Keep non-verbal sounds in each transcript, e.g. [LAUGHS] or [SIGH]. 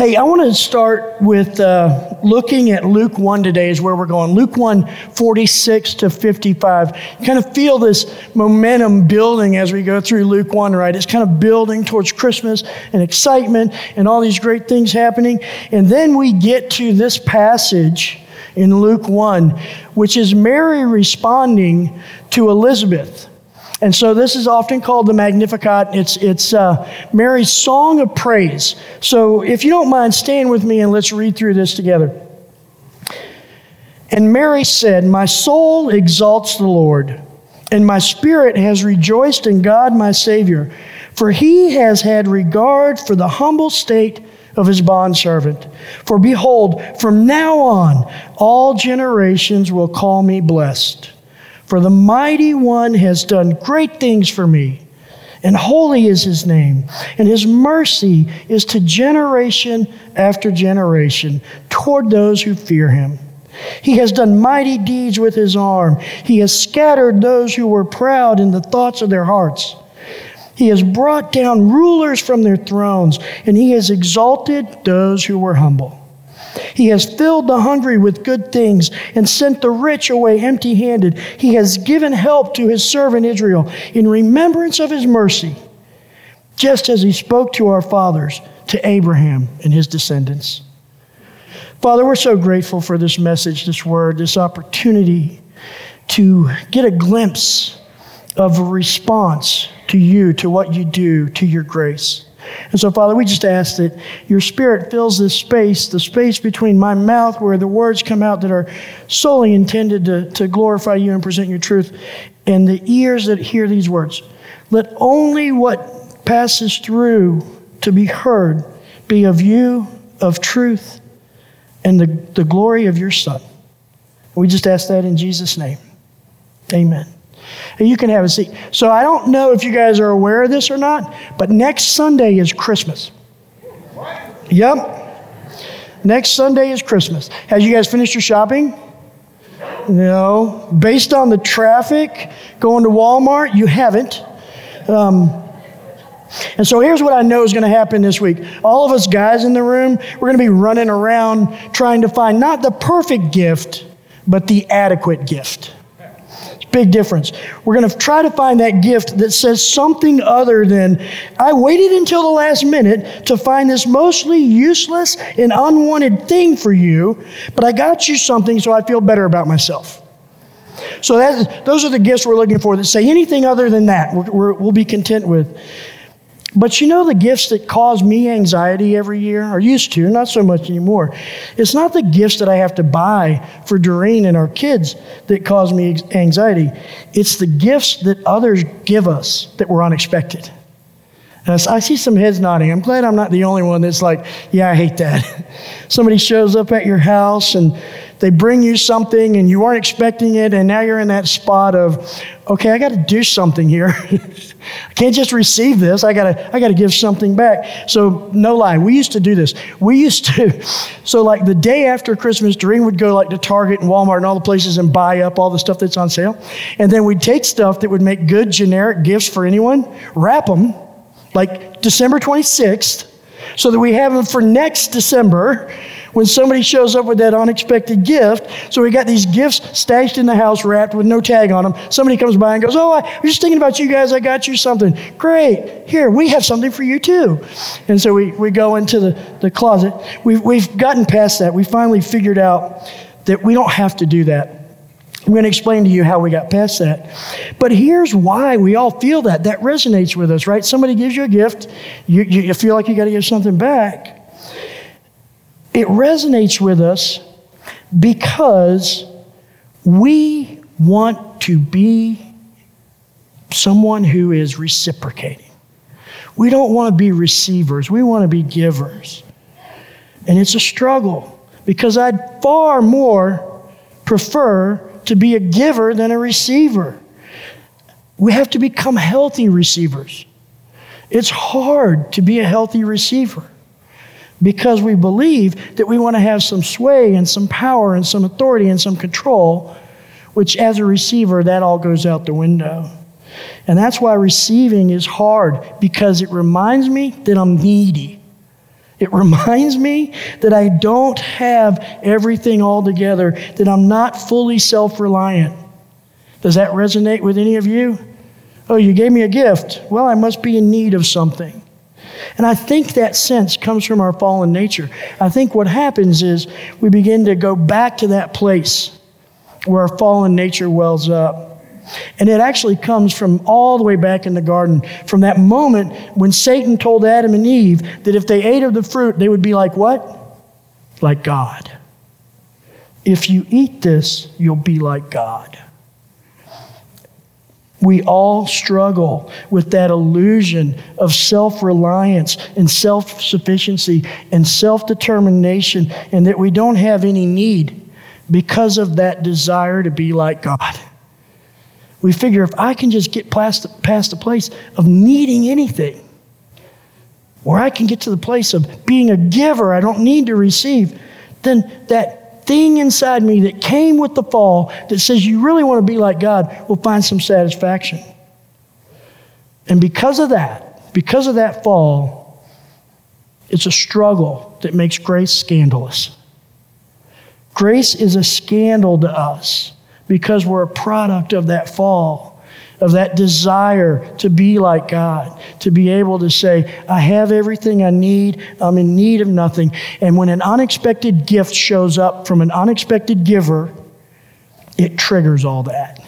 Hey, I want to start with uh, looking at Luke 1 today, is where we're going. Luke 1, 46 to 55. You kind of feel this momentum building as we go through Luke 1, right? It's kind of building towards Christmas and excitement and all these great things happening. And then we get to this passage in Luke 1, which is Mary responding to Elizabeth. And so this is often called the Magnificat. It's, it's uh, Mary's song of praise. So if you don't mind, stand with me and let's read through this together. And Mary said, My soul exalts the Lord, and my spirit has rejoiced in God my Savior, for he has had regard for the humble state of his bondservant. For behold, from now on, all generations will call me blessed. For the mighty one has done great things for me, and holy is his name, and his mercy is to generation after generation toward those who fear him. He has done mighty deeds with his arm. He has scattered those who were proud in the thoughts of their hearts. He has brought down rulers from their thrones, and he has exalted those who were humble. He has filled the hungry with good things and sent the rich away empty handed. He has given help to his servant Israel in remembrance of his mercy, just as he spoke to our fathers, to Abraham and his descendants. Father, we're so grateful for this message, this word, this opportunity to get a glimpse of a response to you, to what you do, to your grace. And so, Father, we just ask that your Spirit fills this space, the space between my mouth where the words come out that are solely intended to, to glorify you and present your truth, and the ears that hear these words. Let only what passes through to be heard be of you, of truth, and the, the glory of your Son. We just ask that in Jesus' name. Amen you can have a seat. So I don't know if you guys are aware of this or not, but next Sunday is Christmas. Yep. Next Sunday is Christmas. Have you guys finished your shopping? No. Based on the traffic going to Walmart, you haven't. Um, and so here's what I know is going to happen this week. All of us guys in the room, we're going to be running around trying to find not the perfect gift, but the adequate gift. Big difference. We're going to try to find that gift that says something other than, I waited until the last minute to find this mostly useless and unwanted thing for you, but I got you something so I feel better about myself. So that, those are the gifts we're looking for that say anything other than that, we will be content with. But you know the gifts that cause me anxiety every year, or used to, not so much anymore. It's not the gifts that I have to buy for Doreen and our kids that cause me anxiety. It's the gifts that others give us that were unexpected. And I see some heads nodding. I'm glad I'm not the only one that's like, yeah, I hate that. [LAUGHS] Somebody shows up at your house and they bring you something and you weren't expecting it, and now you're in that spot of, okay, I got to do something here. [LAUGHS] I can't just receive this. I gotta, I gotta give something back. So no lie, we used to do this. We used to, [LAUGHS] so like the day after Christmas, Doreen would go like to Target and Walmart and all the places and buy up all the stuff that's on sale. And then we'd take stuff that would make good generic gifts for anyone, wrap them like December 26th, so that we have them for next December when somebody shows up with that unexpected gift. So we got these gifts stashed in the house, wrapped with no tag on them. Somebody comes by and goes, Oh, I was just thinking about you guys. I got you something. Great. Here, we have something for you too. And so we, we go into the, the closet. We've, we've gotten past that. We finally figured out that we don't have to do that. I'm going to explain to you how we got past that. But here's why we all feel that. That resonates with us, right? Somebody gives you a gift, you, you feel like you got to give something back. It resonates with us because we want to be someone who is reciprocating. We don't want to be receivers, we want to be givers. And it's a struggle because I'd far more prefer to be a giver than a receiver. We have to become healthy receivers. It's hard to be a healthy receiver because we believe that we want to have some sway and some power and some authority and some control, which as a receiver, that all goes out the window. And that's why receiving is hard because it reminds me that I'm needy. It reminds me that I don't have everything all together, that I'm not fully self reliant. Does that resonate with any of you? Oh, you gave me a gift. Well, I must be in need of something. And I think that sense comes from our fallen nature. I think what happens is we begin to go back to that place where our fallen nature wells up. And it actually comes from all the way back in the garden, from that moment when Satan told Adam and Eve that if they ate of the fruit, they would be like what? Like God. If you eat this, you'll be like God. We all struggle with that illusion of self reliance and self sufficiency and self determination, and that we don't have any need because of that desire to be like God. We figure if I can just get past past the place of needing anything, or I can get to the place of being a giver, I don't need to receive, then that thing inside me that came with the fall that says you really want to be like God will find some satisfaction. And because of that, because of that fall, it's a struggle that makes grace scandalous. Grace is a scandal to us because we're a product of that fall, of that desire to be like God, to be able to say, I have everything I need, I'm in need of nothing. And when an unexpected gift shows up from an unexpected giver, it triggers all that.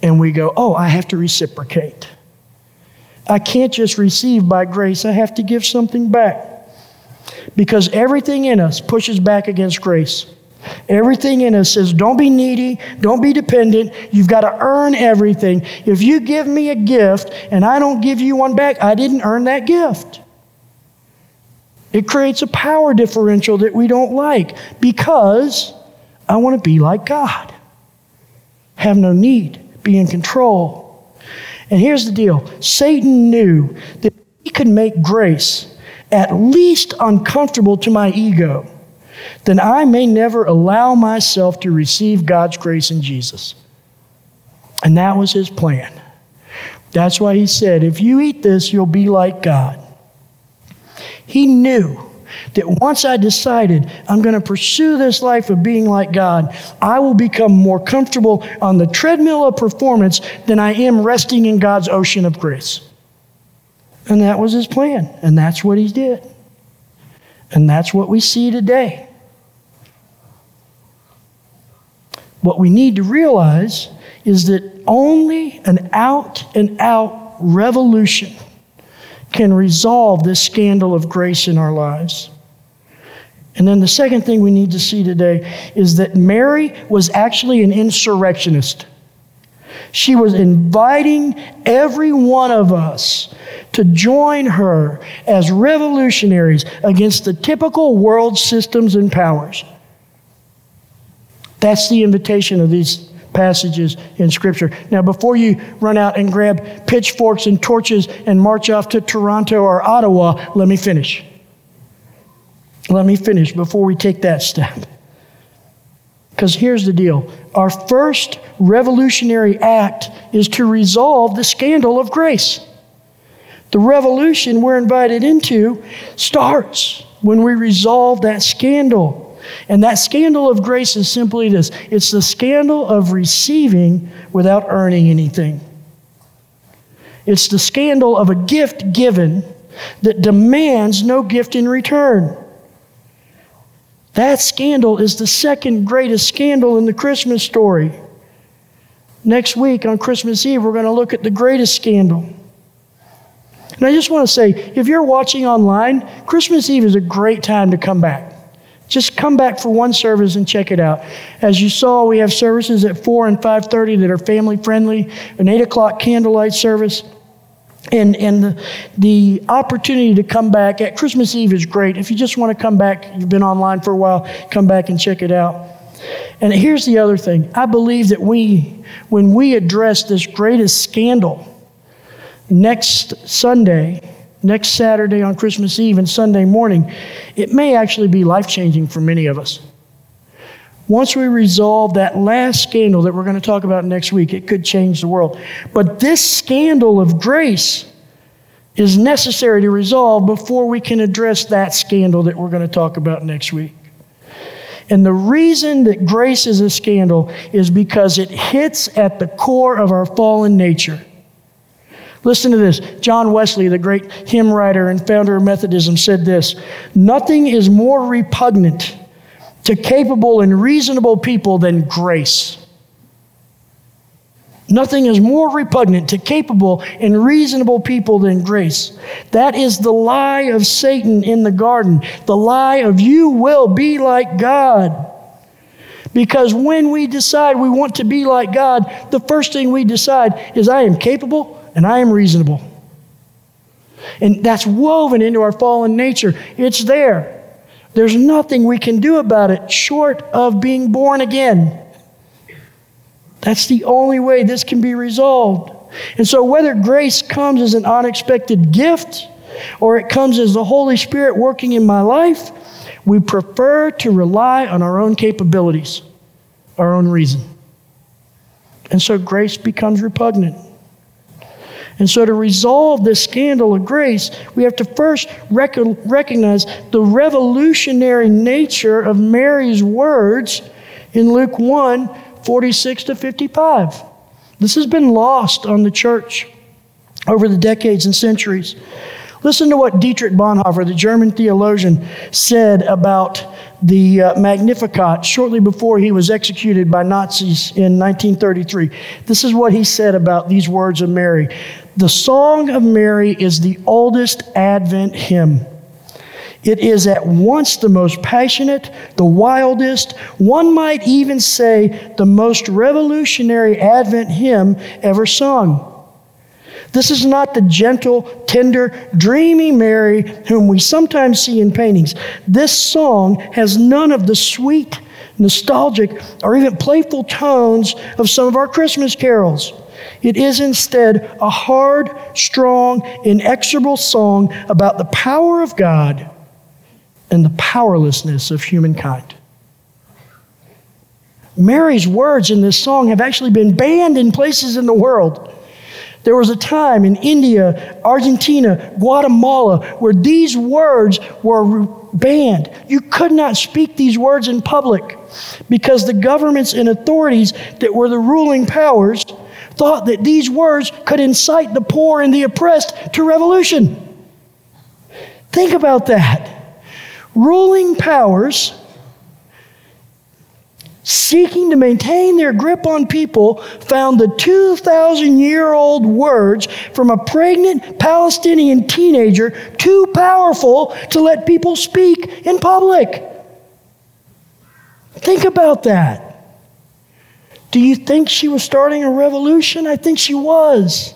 And we go, oh, I have to reciprocate. I can't just receive by grace, I have to give something back. Because everything in us pushes back against grace. Everything in us says, don't be needy, don't be dependent. You've got to earn everything. If you give me a gift and I don't give you one back, I didn't earn that gift. It creates a power differential that we don't like because I want to be like God, have no need, be in control. And here's the deal Satan knew that he could make grace at least uncomfortable to my ego then I may never allow myself to receive God's grace in Jesus. And that was his plan. That's why he said, If you eat this, you'll be like God. He knew that once I decided I'm going to pursue this life of being like God, I will become more comfortable on the treadmill of performance than I am resting in God's ocean of grace. And that was his plan, and that's what he did. And that's what we see today. What we need to realize is that only an out and out revolution can resolve this scandal of grace in our lives. And then the second thing we need to see today is that Mary was actually an insurrectionist. She was inviting every one of us to join her as revolutionaries against the typical world systems and powers. That's the invitation of these passages in Scripture. Now, before you run out and grab pitchforks and torches and march off to Toronto or Ottawa, let me finish. Let me finish before we take that step. Because here's the deal our first revolutionary act is to resolve the scandal of grace. The revolution we're invited into starts when we resolve that scandal. And that scandal of grace is simply this it's the scandal of receiving without earning anything. It's the scandal of a gift given that demands no gift in return. That scandal is the second greatest scandal in the Christmas story. Next week on Christmas Eve, we're going to look at the greatest scandal. And I just want to say if you're watching online, Christmas Eve is a great time to come back. Just come back for one service and check it out. As you saw, we have services at 4 and 5.30 that are family friendly, an 8 o'clock candlelight service. And, and the, the opportunity to come back at Christmas Eve is great. If you just want to come back, you've been online for a while, come back and check it out. And here's the other thing I believe that we, when we address this greatest scandal next Sunday, next Saturday on Christmas Eve and Sunday morning, it may actually be life changing for many of us. Once we resolve that last scandal that we're going to talk about next week, it could change the world. But this scandal of grace is necessary to resolve before we can address that scandal that we're going to talk about next week. And the reason that grace is a scandal is because it hits at the core of our fallen nature. Listen to this. John Wesley, the great hymn writer and founder of Methodism, said this Nothing is more repugnant to capable and reasonable people than grace. Nothing is more repugnant to capable and reasonable people than grace. That is the lie of Satan in the garden. The lie of you will be like God. Because when we decide we want to be like God, the first thing we decide is I am capable and I am reasonable. And that's woven into our fallen nature. It's there. There's nothing we can do about it short of being born again. That's the only way this can be resolved. And so, whether grace comes as an unexpected gift or it comes as the Holy Spirit working in my life, we prefer to rely on our own capabilities, our own reason. And so, grace becomes repugnant. And so, to resolve this scandal of grace, we have to first rec- recognize the revolutionary nature of Mary's words in Luke 1 46 to 55. This has been lost on the church over the decades and centuries. Listen to what Dietrich Bonhoeffer, the German theologian, said about the uh, Magnificat shortly before he was executed by Nazis in 1933. This is what he said about these words of Mary. The Song of Mary is the oldest Advent hymn. It is at once the most passionate, the wildest, one might even say the most revolutionary Advent hymn ever sung. This is not the gentle, tender, dreamy Mary whom we sometimes see in paintings. This song has none of the sweet, nostalgic, or even playful tones of some of our Christmas carols. It is instead a hard, strong, inexorable song about the power of God and the powerlessness of humankind. Mary's words in this song have actually been banned in places in the world. There was a time in India, Argentina, Guatemala, where these words were banned. You could not speak these words in public because the governments and authorities that were the ruling powers thought that these words could incite the poor and the oppressed to revolution. Think about that ruling powers seeking to maintain their grip on people found the 2,000 year old words from a pregnant Palestinian teenager too powerful to let people speak in public. Think about that. Do you think she was starting a revolution? I think she was.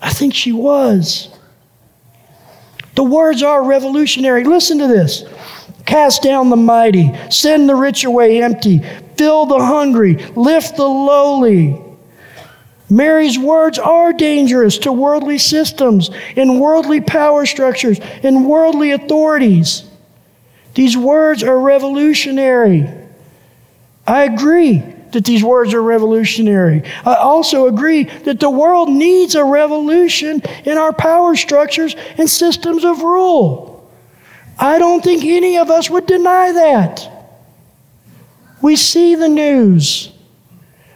I think she was. The words are revolutionary. Listen to this cast down the mighty, send the rich away empty, fill the hungry, lift the lowly. Mary's words are dangerous to worldly systems and worldly power structures and worldly authorities. These words are revolutionary. I agree that these words are revolutionary. I also agree that the world needs a revolution in our power structures and systems of rule. I don't think any of us would deny that. We see the news.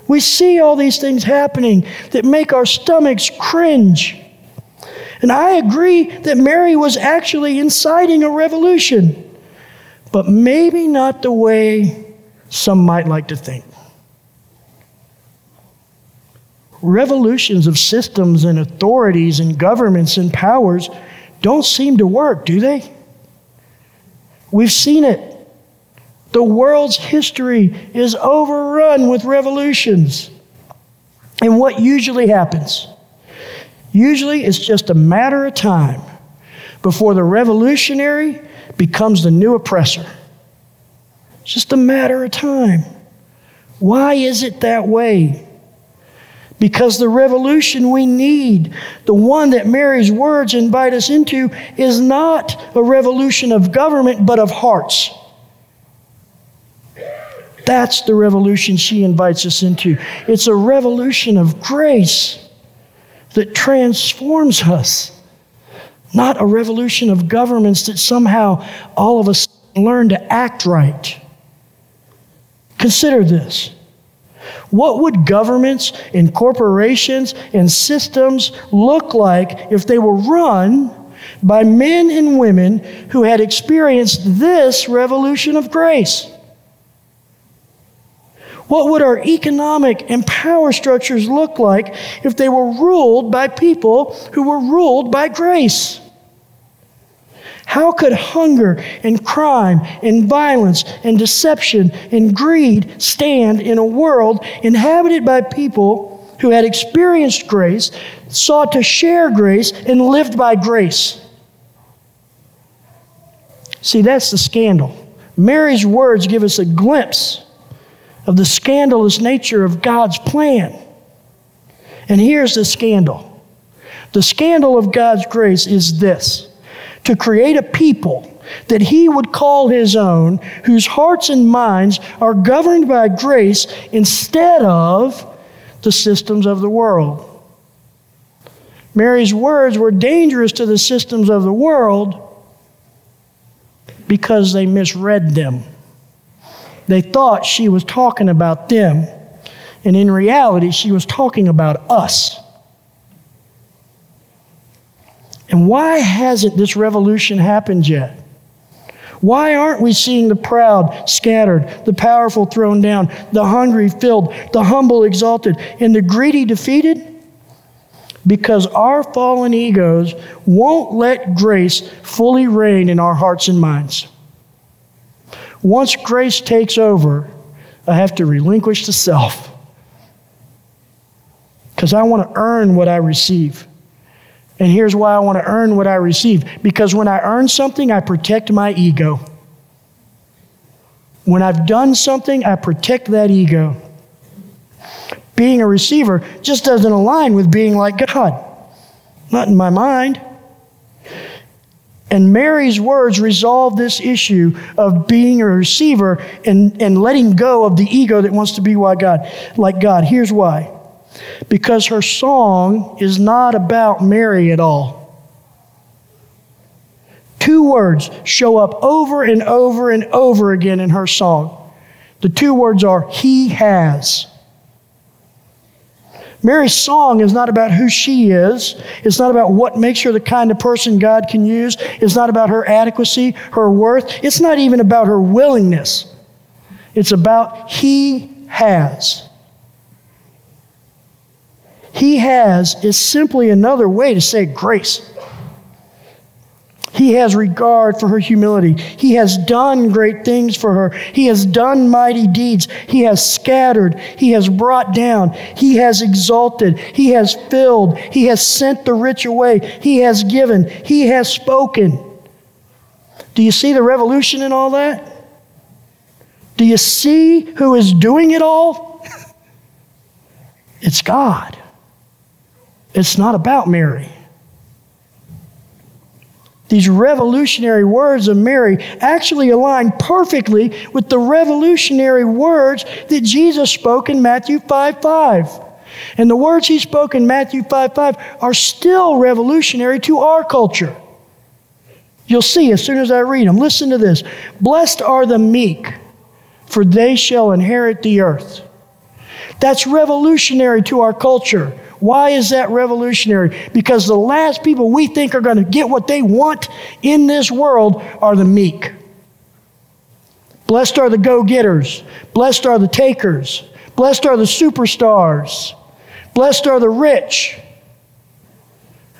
We see all these things happening that make our stomachs cringe. And I agree that Mary was actually inciting a revolution, but maybe not the way some might like to think. revolutions of systems and authorities and governments and powers don't seem to work, do they? We've seen it. The world's history is overrun with revolutions. And what usually happens? Usually it's just a matter of time before the revolutionary becomes the new oppressor. It's just a matter of time. Why is it that way? Because the revolution we need, the one that Mary's words invite us into, is not a revolution of government, but of hearts. That's the revolution she invites us into. It's a revolution of grace. that transforms us, not a revolution of governments that somehow all of us learn to act right. Consider this. What would governments and corporations and systems look like if they were run by men and women who had experienced this revolution of grace? What would our economic and power structures look like if they were ruled by people who were ruled by grace? How could hunger and crime and violence and deception and greed stand in a world inhabited by people who had experienced grace, sought to share grace, and lived by grace? See, that's the scandal. Mary's words give us a glimpse of the scandalous nature of God's plan. And here's the scandal the scandal of God's grace is this to create a people that he would call his own, whose hearts and minds are governed by grace instead of the systems of the world. Mary's words were dangerous to the systems of the world because they misread them. They thought she was talking about them, and in reality, she was talking about us. And why hasn't this revolution happened yet? Why aren't we seeing the proud scattered, the powerful thrown down, the hungry filled, the humble exalted, and the greedy defeated? Because our fallen egos won't let grace fully reign in our hearts and minds. Once grace takes over, I have to relinquish the self because I want to earn what I receive. And here's why I want to earn what I receive because when I earn something, I protect my ego. When I've done something, I protect that ego. Being a receiver just doesn't align with being like God. Not in my mind. And Mary's words resolve this issue of being a receiver and, and letting go of the ego that wants to be like God. Like God. Here's why. Because her song is not about Mary at all. Two words show up over and over and over again in her song. The two words are, He has. Mary's song is not about who she is. It's not about what makes her the kind of person God can use. It's not about her adequacy, her worth. It's not even about her willingness. It's about He has. He has is simply another way to say grace. He has regard for her humility. He has done great things for her. He has done mighty deeds. He has scattered. He has brought down. He has exalted. He has filled. He has sent the rich away. He has given. He has spoken. Do you see the revolution in all that? Do you see who is doing it all? it's God. It's not about Mary. These revolutionary words of Mary actually align perfectly with the revolutionary words that Jesus spoke in Matthew 5 5. And the words he spoke in Matthew 5 5 are still revolutionary to our culture. You'll see as soon as I read them. Listen to this Blessed are the meek, for they shall inherit the earth. That's revolutionary to our culture. Why is that revolutionary? Because the last people we think are going to get what they want in this world are the meek. Blessed are the go getters. Blessed are the takers. Blessed are the superstars. Blessed are the rich.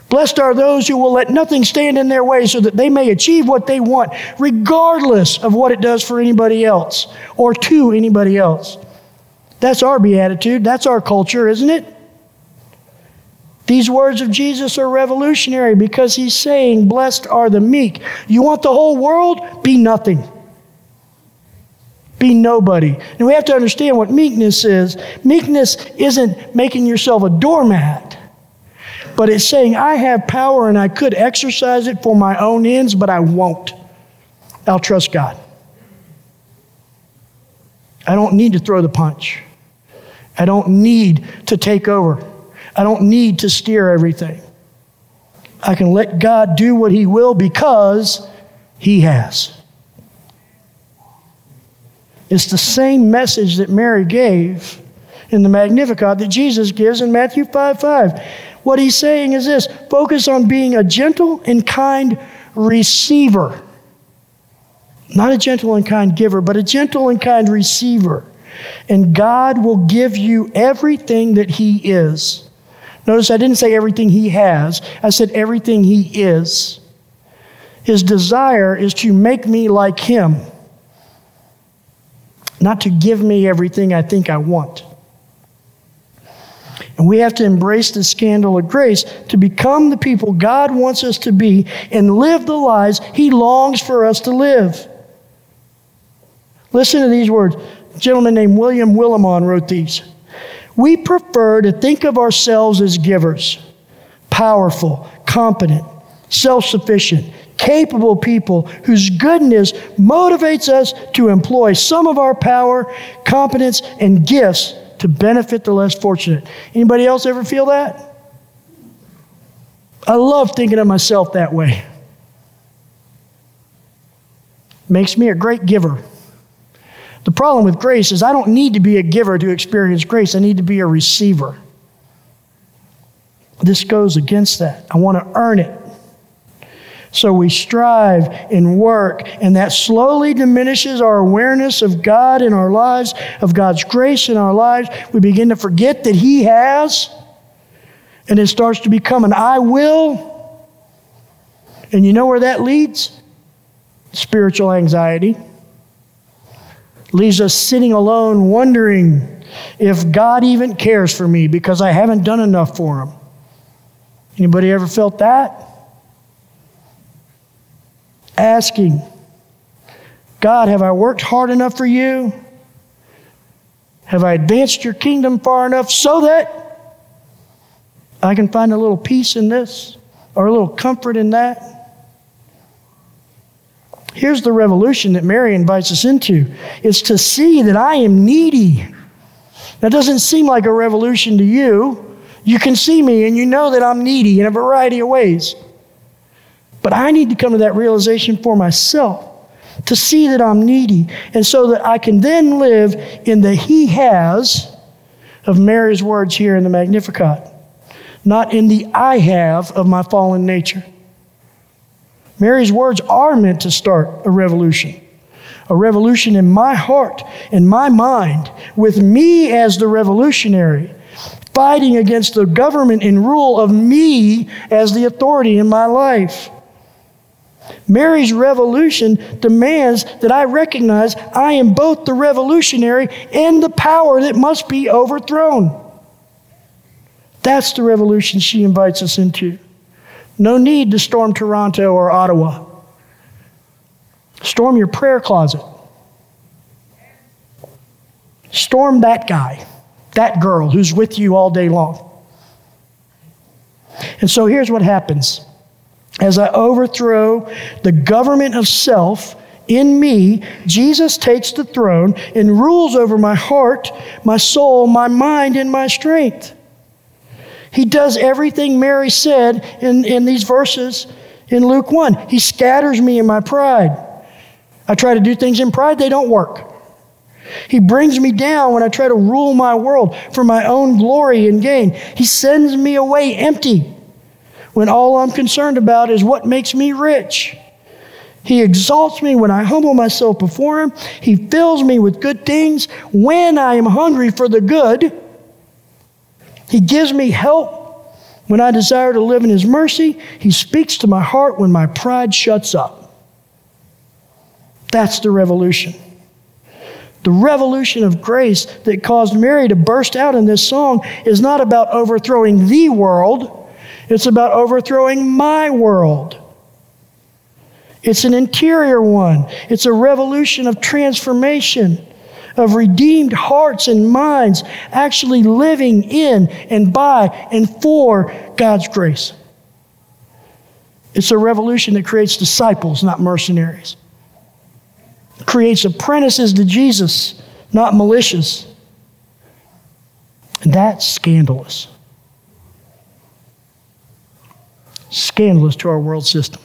Blessed are those who will let nothing stand in their way so that they may achieve what they want, regardless of what it does for anybody else or to anybody else. That's our beatitude. That's our culture, isn't it? These words of Jesus are revolutionary because he's saying, Blessed are the meek. You want the whole world? Be nothing. Be nobody. And we have to understand what meekness is. Meekness isn't making yourself a doormat, but it's saying, I have power and I could exercise it for my own ends, but I won't. I'll trust God. I don't need to throw the punch. I don't need to take over. I don't need to steer everything. I can let God do what He will because He has. It's the same message that Mary gave in the Magnificat that Jesus gives in Matthew 5 5. What he's saying is this focus on being a gentle and kind receiver. Not a gentle and kind giver, but a gentle and kind receiver. And God will give you everything that He is. Notice I didn't say everything He has, I said everything He is. His desire is to make me like Him, not to give me everything I think I want. And we have to embrace the scandal of grace to become the people God wants us to be and live the lives He longs for us to live. Listen to these words. A gentleman named William Willimon wrote these. We prefer to think of ourselves as givers, powerful, competent, self sufficient, capable people whose goodness motivates us to employ some of our power, competence, and gifts to benefit the less fortunate. Anybody else ever feel that? I love thinking of myself that way. Makes me a great giver. The problem with grace is I don't need to be a giver to experience grace. I need to be a receiver. This goes against that. I want to earn it. So we strive and work, and that slowly diminishes our awareness of God in our lives, of God's grace in our lives. We begin to forget that He has, and it starts to become an I will. And you know where that leads? Spiritual anxiety. Leaves us sitting alone, wondering if God even cares for me because I haven't done enough for Him. Anybody ever felt that? asking, God, have I worked hard enough for you? Have I advanced your kingdom far enough so that I can find a little peace in this or a little comfort in that? Here's the revolution that Mary invites us into is to see that I am needy. That doesn't seem like a revolution to you. You can see me and you know that I'm needy in a variety of ways. But I need to come to that realization for myself to see that I'm needy, and so that I can then live in the He has of Mary's words here in the Magnificat, not in the I have of my fallen nature. Mary's words are meant to start a revolution, a revolution in my heart, in my mind, with me as the revolutionary, fighting against the government and rule of me as the authority in my life. Mary's revolution demands that I recognize I am both the revolutionary and the power that must be overthrown. That's the revolution she invites us into. No need to storm Toronto or Ottawa. Storm your prayer closet. Storm that guy, that girl who's with you all day long. And so here's what happens as I overthrow the government of self in me, Jesus takes the throne and rules over my heart, my soul, my mind, and my strength. He does everything Mary said in, in these verses in Luke 1. He scatters me in my pride. I try to do things in pride, they don't work. He brings me down when I try to rule my world for my own glory and gain. He sends me away empty when all I'm concerned about is what makes me rich. He exalts me when I humble myself before Him. He fills me with good things when I am hungry for the good. He gives me help when I desire to live in His mercy. He speaks to my heart when my pride shuts up. That's the revolution. The revolution of grace that caused Mary to burst out in this song is not about overthrowing the world. It's about overthrowing my world. It's an interior one. It's a revolution of transformation, of redeemed hearts and minds actually living in and by and for God's grace. It's a revolution that creates disciples, not mercenaries. It creates apprentices to Jesus, not militias. And that's scandalous. scandalous to our world system.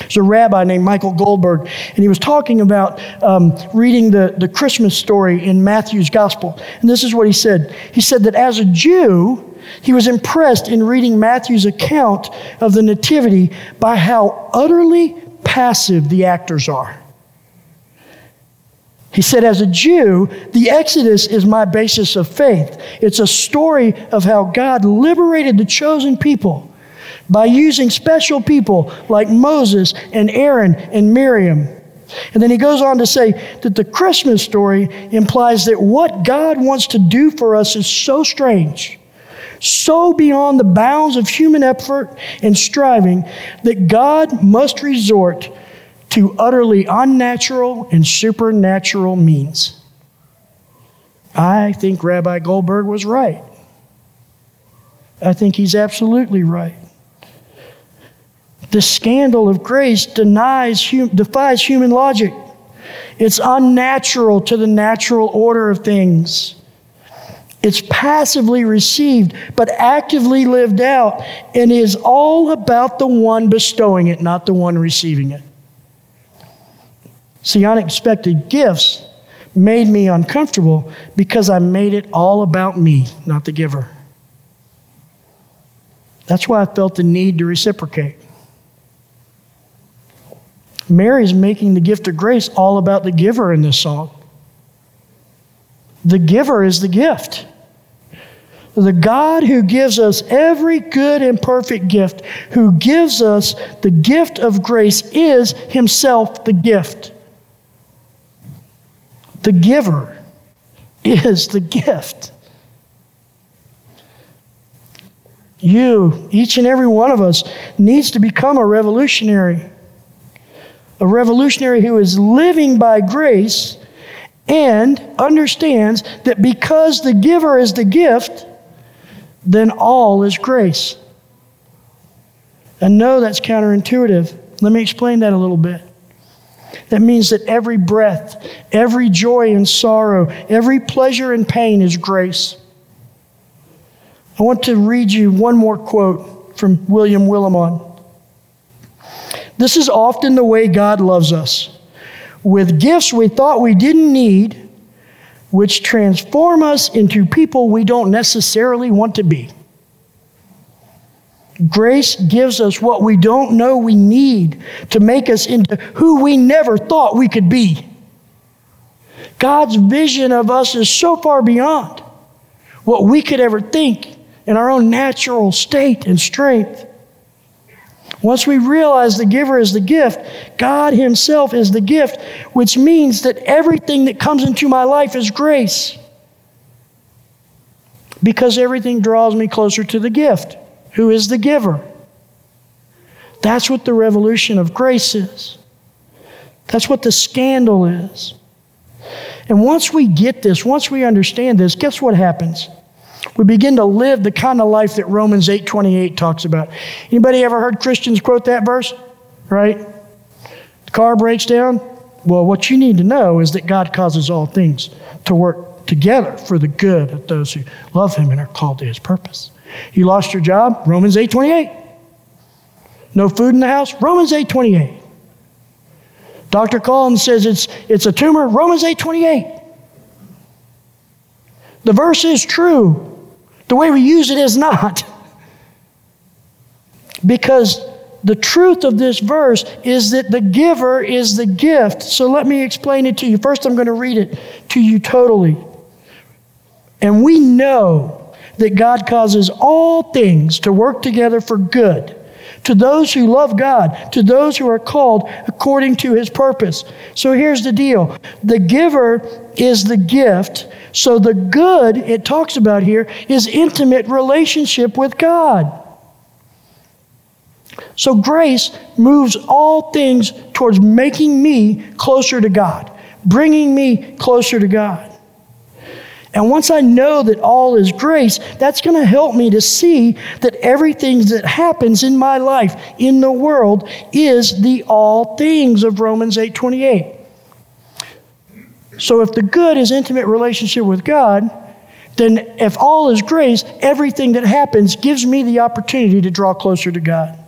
There's a rabbi named Michael Goldberg, and he was talking about um, reading the, the Christmas story in Matthew's gospel. And this is what he said He said that as a Jew, he was impressed in reading Matthew's account of the Nativity by how utterly passive the actors are. He said, as a Jew, the Exodus is my basis of faith. It's a story of how God liberated the chosen people by using special people like Moses and Aaron and Miriam. And then he goes on to say that the Christmas story implies that what God wants to do for us is so strange, so beyond the bounds of human effort and striving, that God must resort to utterly unnatural and supernatural means. I think Rabbi Goldberg was right. I think he's absolutely right. The scandal of grace denies, defies human logic. It's unnatural to the natural order of things. It's passively received, but actively lived out, and is all about the one bestowing it, not the one receiving it. See, unexpected gifts made me uncomfortable because I made it all about me, not the giver. That's why I felt the need to reciprocate. Mary's making the gift of grace all about the giver in this song. The giver is the gift. The God who gives us every good and perfect gift, who gives us the gift of grace, is himself the gift. The giver is the gift. You, each and every one of us, needs to become a revolutionary a revolutionary who is living by grace and understands that because the giver is the gift, then all is grace. And no, that's counterintuitive. Let me explain that a little bit. That means that every breath, every joy and sorrow, every pleasure and pain is grace. I want to read you one more quote from William Willimon. This is often the way God loves us with gifts we thought we didn't need, which transform us into people we don't necessarily want to be. Grace gives us what we don't know we need to make us into who we never thought we could be. God's vision of us is so far beyond what we could ever think in our own natural state and strength. Once we realize the giver is the gift, God Himself is the gift, which means that everything that comes into my life is grace. Because everything draws me closer to the gift, who is the giver. That's what the revolution of grace is. That's what the scandal is. And once we get this, once we understand this, guess what happens? We begin to live the kind of life that Romans 8:28 talks about. Anybody ever heard Christians quote that verse? Right? The car breaks down. Well, what you need to know is that God causes all things to work together for the good of those who love him and are called to his purpose. You lost your job? Romans 8:28. No food in the house? Romans 8:28. Dr. Collins says it's, it's a tumor? Romans 8:28. The verse is true. The way we use it is not. Because the truth of this verse is that the giver is the gift. So let me explain it to you. First, I'm going to read it to you totally. And we know that God causes all things to work together for good to those who love God, to those who are called according to his purpose. So here's the deal the giver is the gift. So the good it talks about here is intimate relationship with God. So grace moves all things towards making me closer to God, bringing me closer to God. And once I know that all is grace, that's going to help me to see that everything that happens in my life, in the world, is the all things of Romans 8:28. So if the good is intimate relationship with God, then if all is grace, everything that happens gives me the opportunity to draw closer to God.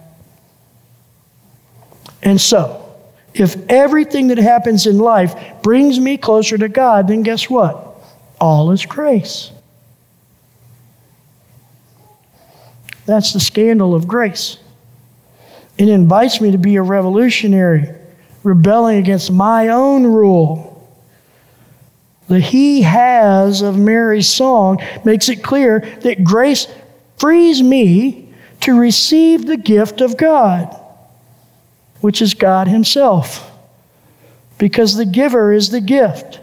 And so, if everything that happens in life brings me closer to God, then guess what? All is grace. That's the scandal of grace. It invites me to be a revolutionary, rebelling against my own rule. The he has of Mary's song makes it clear that grace frees me to receive the gift of God which is God Himself. Because the giver is the gift.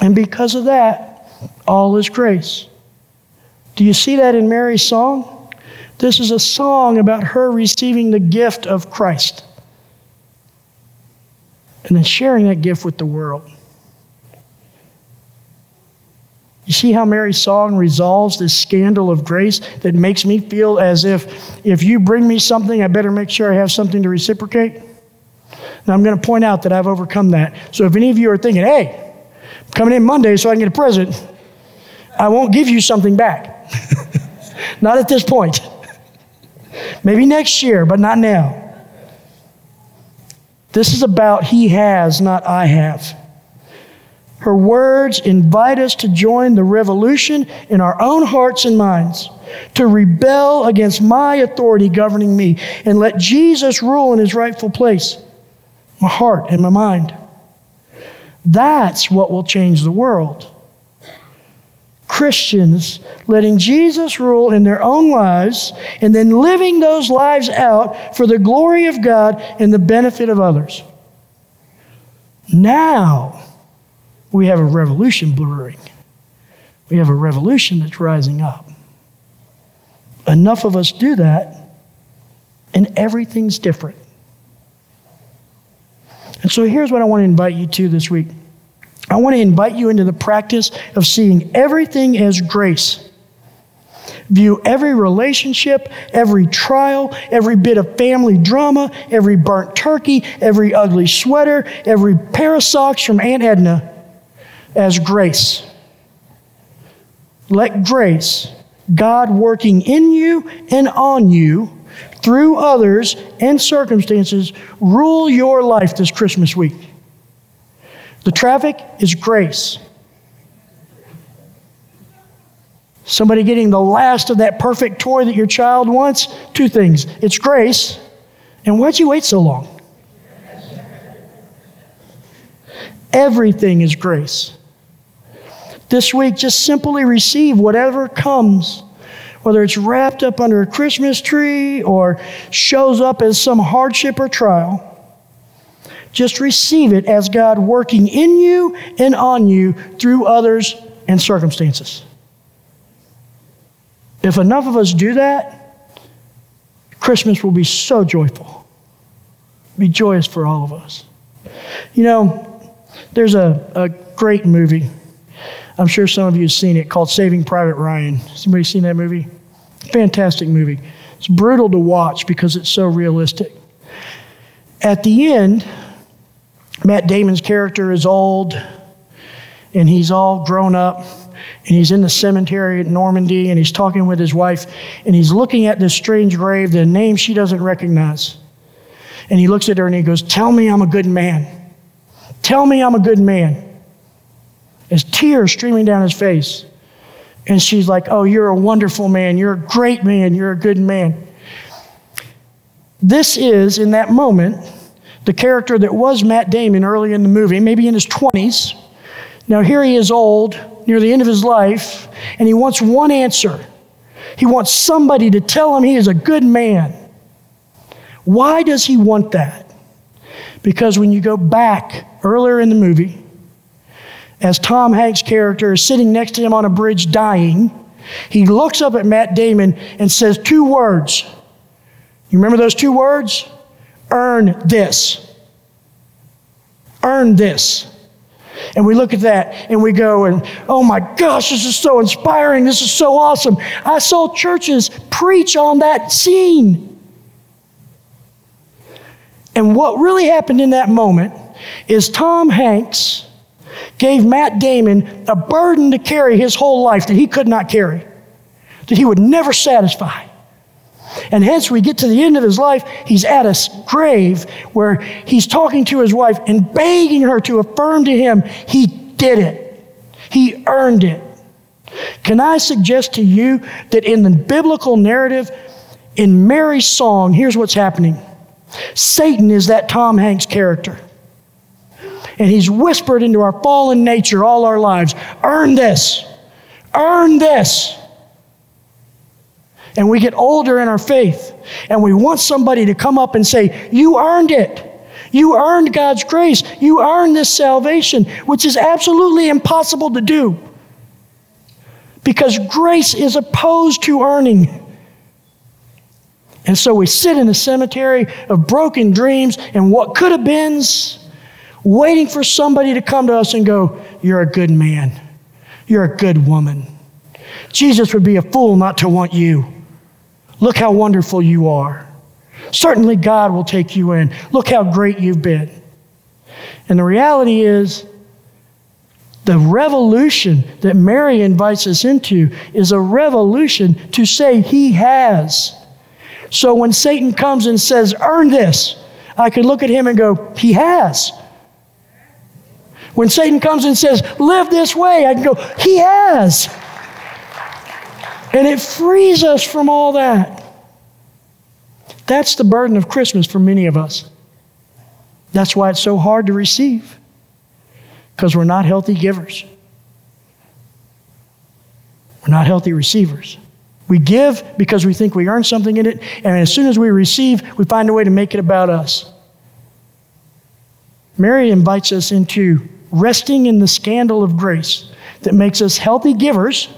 And because of that, all is grace. Do you see that in Mary's song? This is a song about her receiving the gift of Christ and then sharing that gift with the world. You see how Mary's song resolves this scandal of grace that makes me feel as if if you bring me something, I better make sure I have something to reciprocate? Now, I'm going to point out that I've overcome that. So if any of you are thinking, hey, coming in Monday so I can get a present, I won't give you something back. [LAUGHS] not at this point. Maybe next year, but not now. This is about He has, not I have. Her words invite us to join the revolution in our own hearts and minds, to rebel against my authority governing me, and let Jesus rule in His rightful place my heart and my mind. That's what will change the world. Christians letting Jesus rule in their own lives and then living those lives out for the glory of God and the benefit of others. Now we have a revolution brewing. We have a revolution that's rising up. Enough of us do that, and everything's different. And so here's what I want to invite you to this week I want to invite you into the practice of seeing everything as grace. View every relationship, every trial, every bit of family drama, every burnt turkey, every ugly sweater, every pair of socks from Aunt Edna as grace. Let grace, God working in you and on you, through others and circumstances rule your life this Christmas week. The traffic is grace. Somebody getting the last of that perfect toy that your child wants, two things. It's grace, and why'd you wait so long? Everything is grace. This week, just simply receive whatever comes whether it's wrapped up under a Christmas tree or shows up as some hardship or trial, just receive it as God working in you and on you through others and circumstances. If enough of us do that, Christmas will be so joyful. Be joyous for all of us. You know, there's a, a great movie I'm sure some of you have seen it called Saving Private Ryan. Somebody seen that movie? Fantastic movie. It's brutal to watch because it's so realistic. At the end, Matt Damon's character is old and he's all grown up and he's in the cemetery at Normandy and he's talking with his wife and he's looking at this strange grave, the name she doesn't recognize. And he looks at her and he goes, Tell me I'm a good man. Tell me I'm a good man. As tears streaming down his face. And she's like, Oh, you're a wonderful man. You're a great man. You're a good man. This is, in that moment, the character that was Matt Damon early in the movie, maybe in his 20s. Now, here he is old, near the end of his life, and he wants one answer. He wants somebody to tell him he is a good man. Why does he want that? Because when you go back earlier in the movie, as Tom Hanks' character is sitting next to him on a bridge dying, he looks up at Matt Damon and says two words. You remember those two words? Earn this. Earn this. And we look at that and we go and, oh my gosh, this is so inspiring. This is so awesome. I saw churches preach on that scene. And what really happened in that moment is Tom Hanks gave Matt Damon a burden to carry his whole life that he could not carry, that he would never satisfy. And hence, we get to the end of his life, he's at a grave where he's talking to his wife and begging her to affirm to him he did it, he earned it. Can I suggest to you that in the biblical narrative, in Mary's song, here's what's happening Satan is that Tom Hanks character. And he's whispered into our fallen nature all our lives earn this, earn this. And we get older in our faith, and we want somebody to come up and say, You earned it. You earned God's grace. You earned this salvation, which is absolutely impossible to do. Because grace is opposed to earning. And so we sit in a cemetery of broken dreams and what could have beens, waiting for somebody to come to us and go, You're a good man. You're a good woman. Jesus would be a fool not to want you. Look how wonderful you are. Certainly, God will take you in. Look how great you've been. And the reality is, the revolution that Mary invites us into is a revolution to say, He has. So when Satan comes and says, Earn this, I could look at him and go, He has. When Satan comes and says, Live this way, I can go, He has. And it frees us from all that. That's the burden of Christmas for many of us. That's why it's so hard to receive, because we're not healthy givers. We're not healthy receivers. We give because we think we earn something in it, and as soon as we receive, we find a way to make it about us. Mary invites us into resting in the scandal of grace that makes us healthy givers.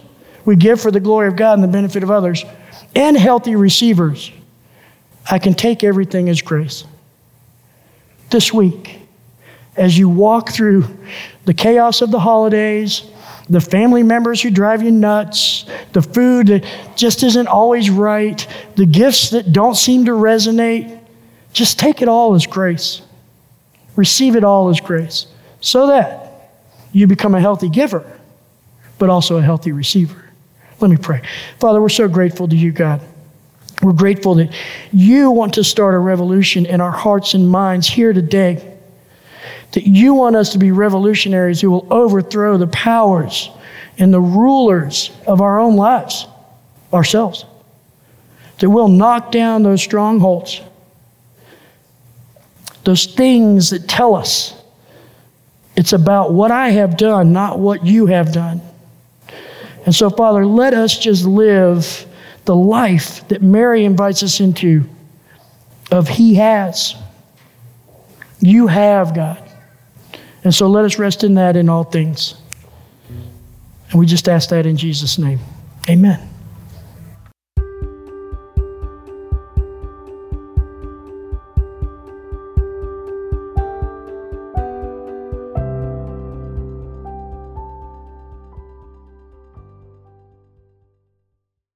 We give for the glory of God and the benefit of others, and healthy receivers. I can take everything as grace. This week, as you walk through the chaos of the holidays, the family members who drive you nuts, the food that just isn't always right, the gifts that don't seem to resonate, just take it all as grace. Receive it all as grace so that you become a healthy giver, but also a healthy receiver. Let me pray. Father, we're so grateful to you, God. We're grateful that you want to start a revolution in our hearts and minds here today. That you want us to be revolutionaries who will overthrow the powers and the rulers of our own lives, ourselves. That we'll knock down those strongholds, those things that tell us it's about what I have done, not what you have done. And so, Father, let us just live the life that Mary invites us into of He has. You have, God. And so let us rest in that in all things. And we just ask that in Jesus' name. Amen.